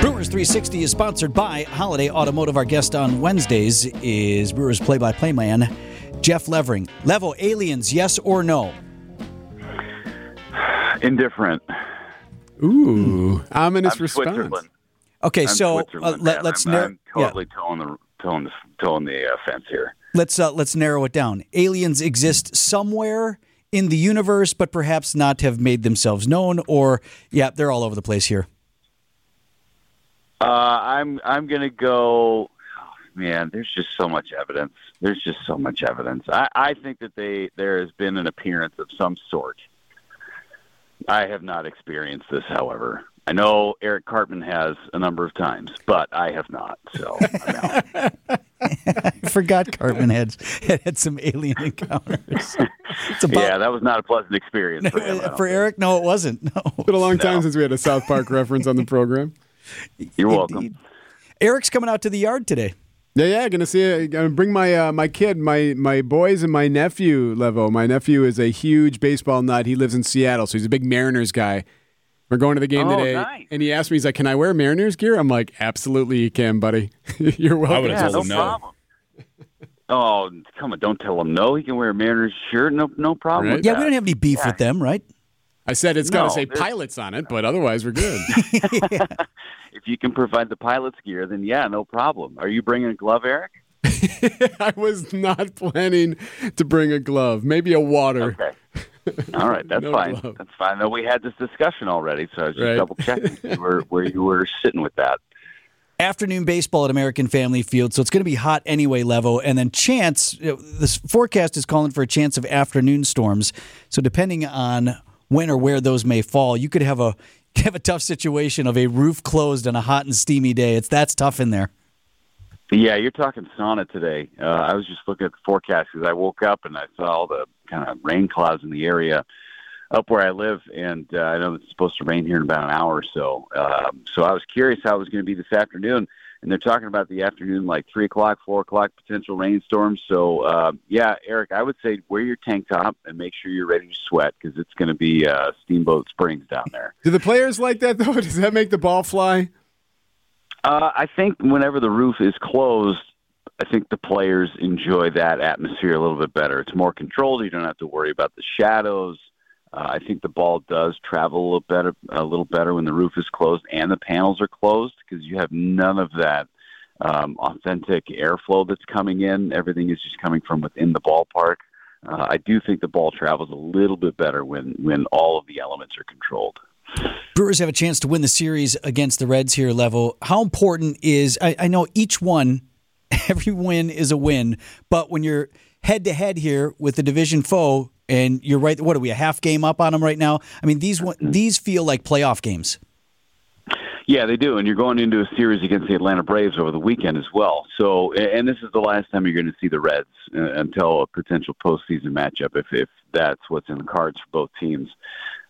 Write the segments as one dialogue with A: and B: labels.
A: Brewers 360 is sponsored by Holiday Automotive. Our guest on Wednesdays is Brewers play by play man Jeff Levering. Levo aliens, yes or no?
B: Indifferent.
C: Ooh, ominous
B: I'm
C: response.
B: Switzerland.
A: Okay,
B: I'm
A: so uh, let, let's
B: I'm,
A: narrow.
B: I'm totally towing the towing the towing the uh, fence here.
A: Let's uh, let's narrow it down. Aliens exist somewhere in the universe, but perhaps not have made themselves known, or yeah, they're all over the place here.
B: Uh, I'm I'm gonna go. oh, man, there's just so much evidence. There's just so much evidence. I, I think that they there has been an appearance of some sort. I have not experienced this, however. I know Eric Cartman has a number of times, but I have not. So.
A: I forgot Cartman had had some alien encounters. It's about,
B: yeah, that was not a pleasant experience for him.
A: For. Eric, no, it wasn't. No,
C: It's been a long time since we had a South Park reference on the program.
B: You're welcome.
A: Eric's coming out to the yard today.
C: Yeah, yeah, gonna see it. Gonna bring my uh, my kid, my my boys, and my nephew. Levo, my nephew is a huge baseball nut. He lives in Seattle, so he's a big Mariners guy. We're going to the game
B: Oh,
C: today,
B: nice.
C: and he asked me, he's like, "Can I wear Mariners gear?" I'm like, "Absolutely, you can, buddy. You're welcome."
D: I would've
B: Yeah,
D: told
B: no
D: him no.
B: problem. Oh, come on! Don't tell him no. He can wear a Mariners shirt. No, no problem.
C: Right.
B: with
A: Yeah,
B: that.
A: we don't have any beef with them, right?
C: I said it's got to say pilots on it, but otherwise we're good.
B: If you can provide the pilot's gear, then yeah, no problem. Are you bringing a glove, Eric?
C: I was not planning to bring a glove, maybe a water.
B: Okay. All right, that's
C: No
B: fine.
C: glove.
B: That's fine. I know we had this discussion already, so I was just
C: Right.
B: double checking where where you were sitting with that.
A: Afternoon baseball at American Family Field, so it's going to be hot anyway, Levo. And then chance, this forecast is calling for a chance of afternoon storms. So depending on when or where those may fall, you could have a have a tough situation of a roof closed on a hot and steamy day. It's that's tough in there.
B: Yeah, you're talking sauna today. Uh, I was just looking at the forecast because I woke up and I saw all the kind of rain clouds in the area up where I live, and uh, I know it's supposed to rain here in about an hour or so. Um, so I was curious how it was going to be this afternoon, and they're talking about the afternoon, like three o'clock, four o'clock, potential rainstorms. So uh, yeah, Eric, I would say wear your tank top and make sure you're ready to sweat because it's going to be uh, Steamboat Springs down there.
C: Do the players like that though? Does that make the ball fly?
B: Uh, I think whenever the roof is closed, I think the players enjoy that atmosphere a little bit better. It's more controlled. You don't have to worry about the shadows. Uh, I think the ball does travel a little better, a little better when the roof is closed and the panels are closed because you have none of that um, authentic airflow that's coming in. Everything is just coming from within the ballpark. Uh, I do think the ball travels a little bit better when when all of the elements are controlled.
A: Brewers have a chance to win the series against the Reds here, Levo. How important is, I, I know each one, every win is a win, but when you're head to head here with the division foe, and you're right, what are we, a half game up on them right now? I mean, these one, these feel like playoff games.
B: Yeah, they do, and you're going into a series against the Atlanta Braves over the weekend as well. So, and this is the last time you're going to see the Reds uh, until a potential postseason matchup, if if that's what's in the cards for both teams.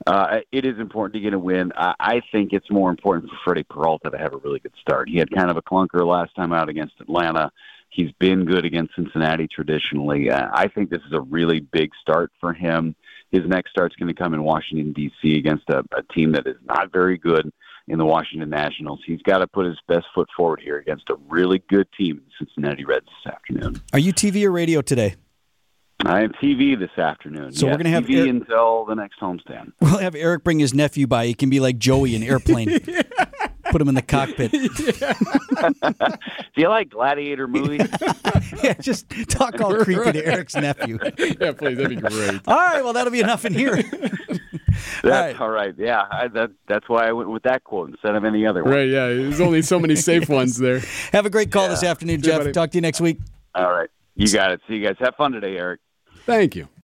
B: Uh, it is important to get a win. I, I think it's more important for Freddie Peralta to have a really good start. He had kind of a clunker last time out against Atlanta. He's been good against Cincinnati traditionally. Uh, I think this is a really big start for him. His next start's going to come in Washington D.C. against a, a team that is not very good in the Washington Nationals. He's got to put his best foot forward here against a really good team, the Cincinnati Reds, this afternoon.
A: Are you TV or radio today?
B: I have TV this afternoon.
A: So
B: Yeah,
A: we're gonna have
B: TV
A: Air-
B: until the next homestand.
A: We'll have Eric bring his nephew by. He can be like Joey in Airplane. Put him in the cockpit.
B: Do you like gladiator movies?
A: yeah, just talk all creepy to Eric's nephew.
C: yeah, please, that'd be great.
A: All right, well, that'll be enough in here.
B: That's
A: right.
B: all right. Yeah, I, that, that's why I went with that quote instead of any other one.
C: Right, yeah. There's only so many safe ones there.
A: Have a great call this afternoon,
C: See
A: Jeff.
C: buddy.
A: Talk to you next week.
B: All right. You got it. See you guys. Have fun today, Eric.
C: Thank you.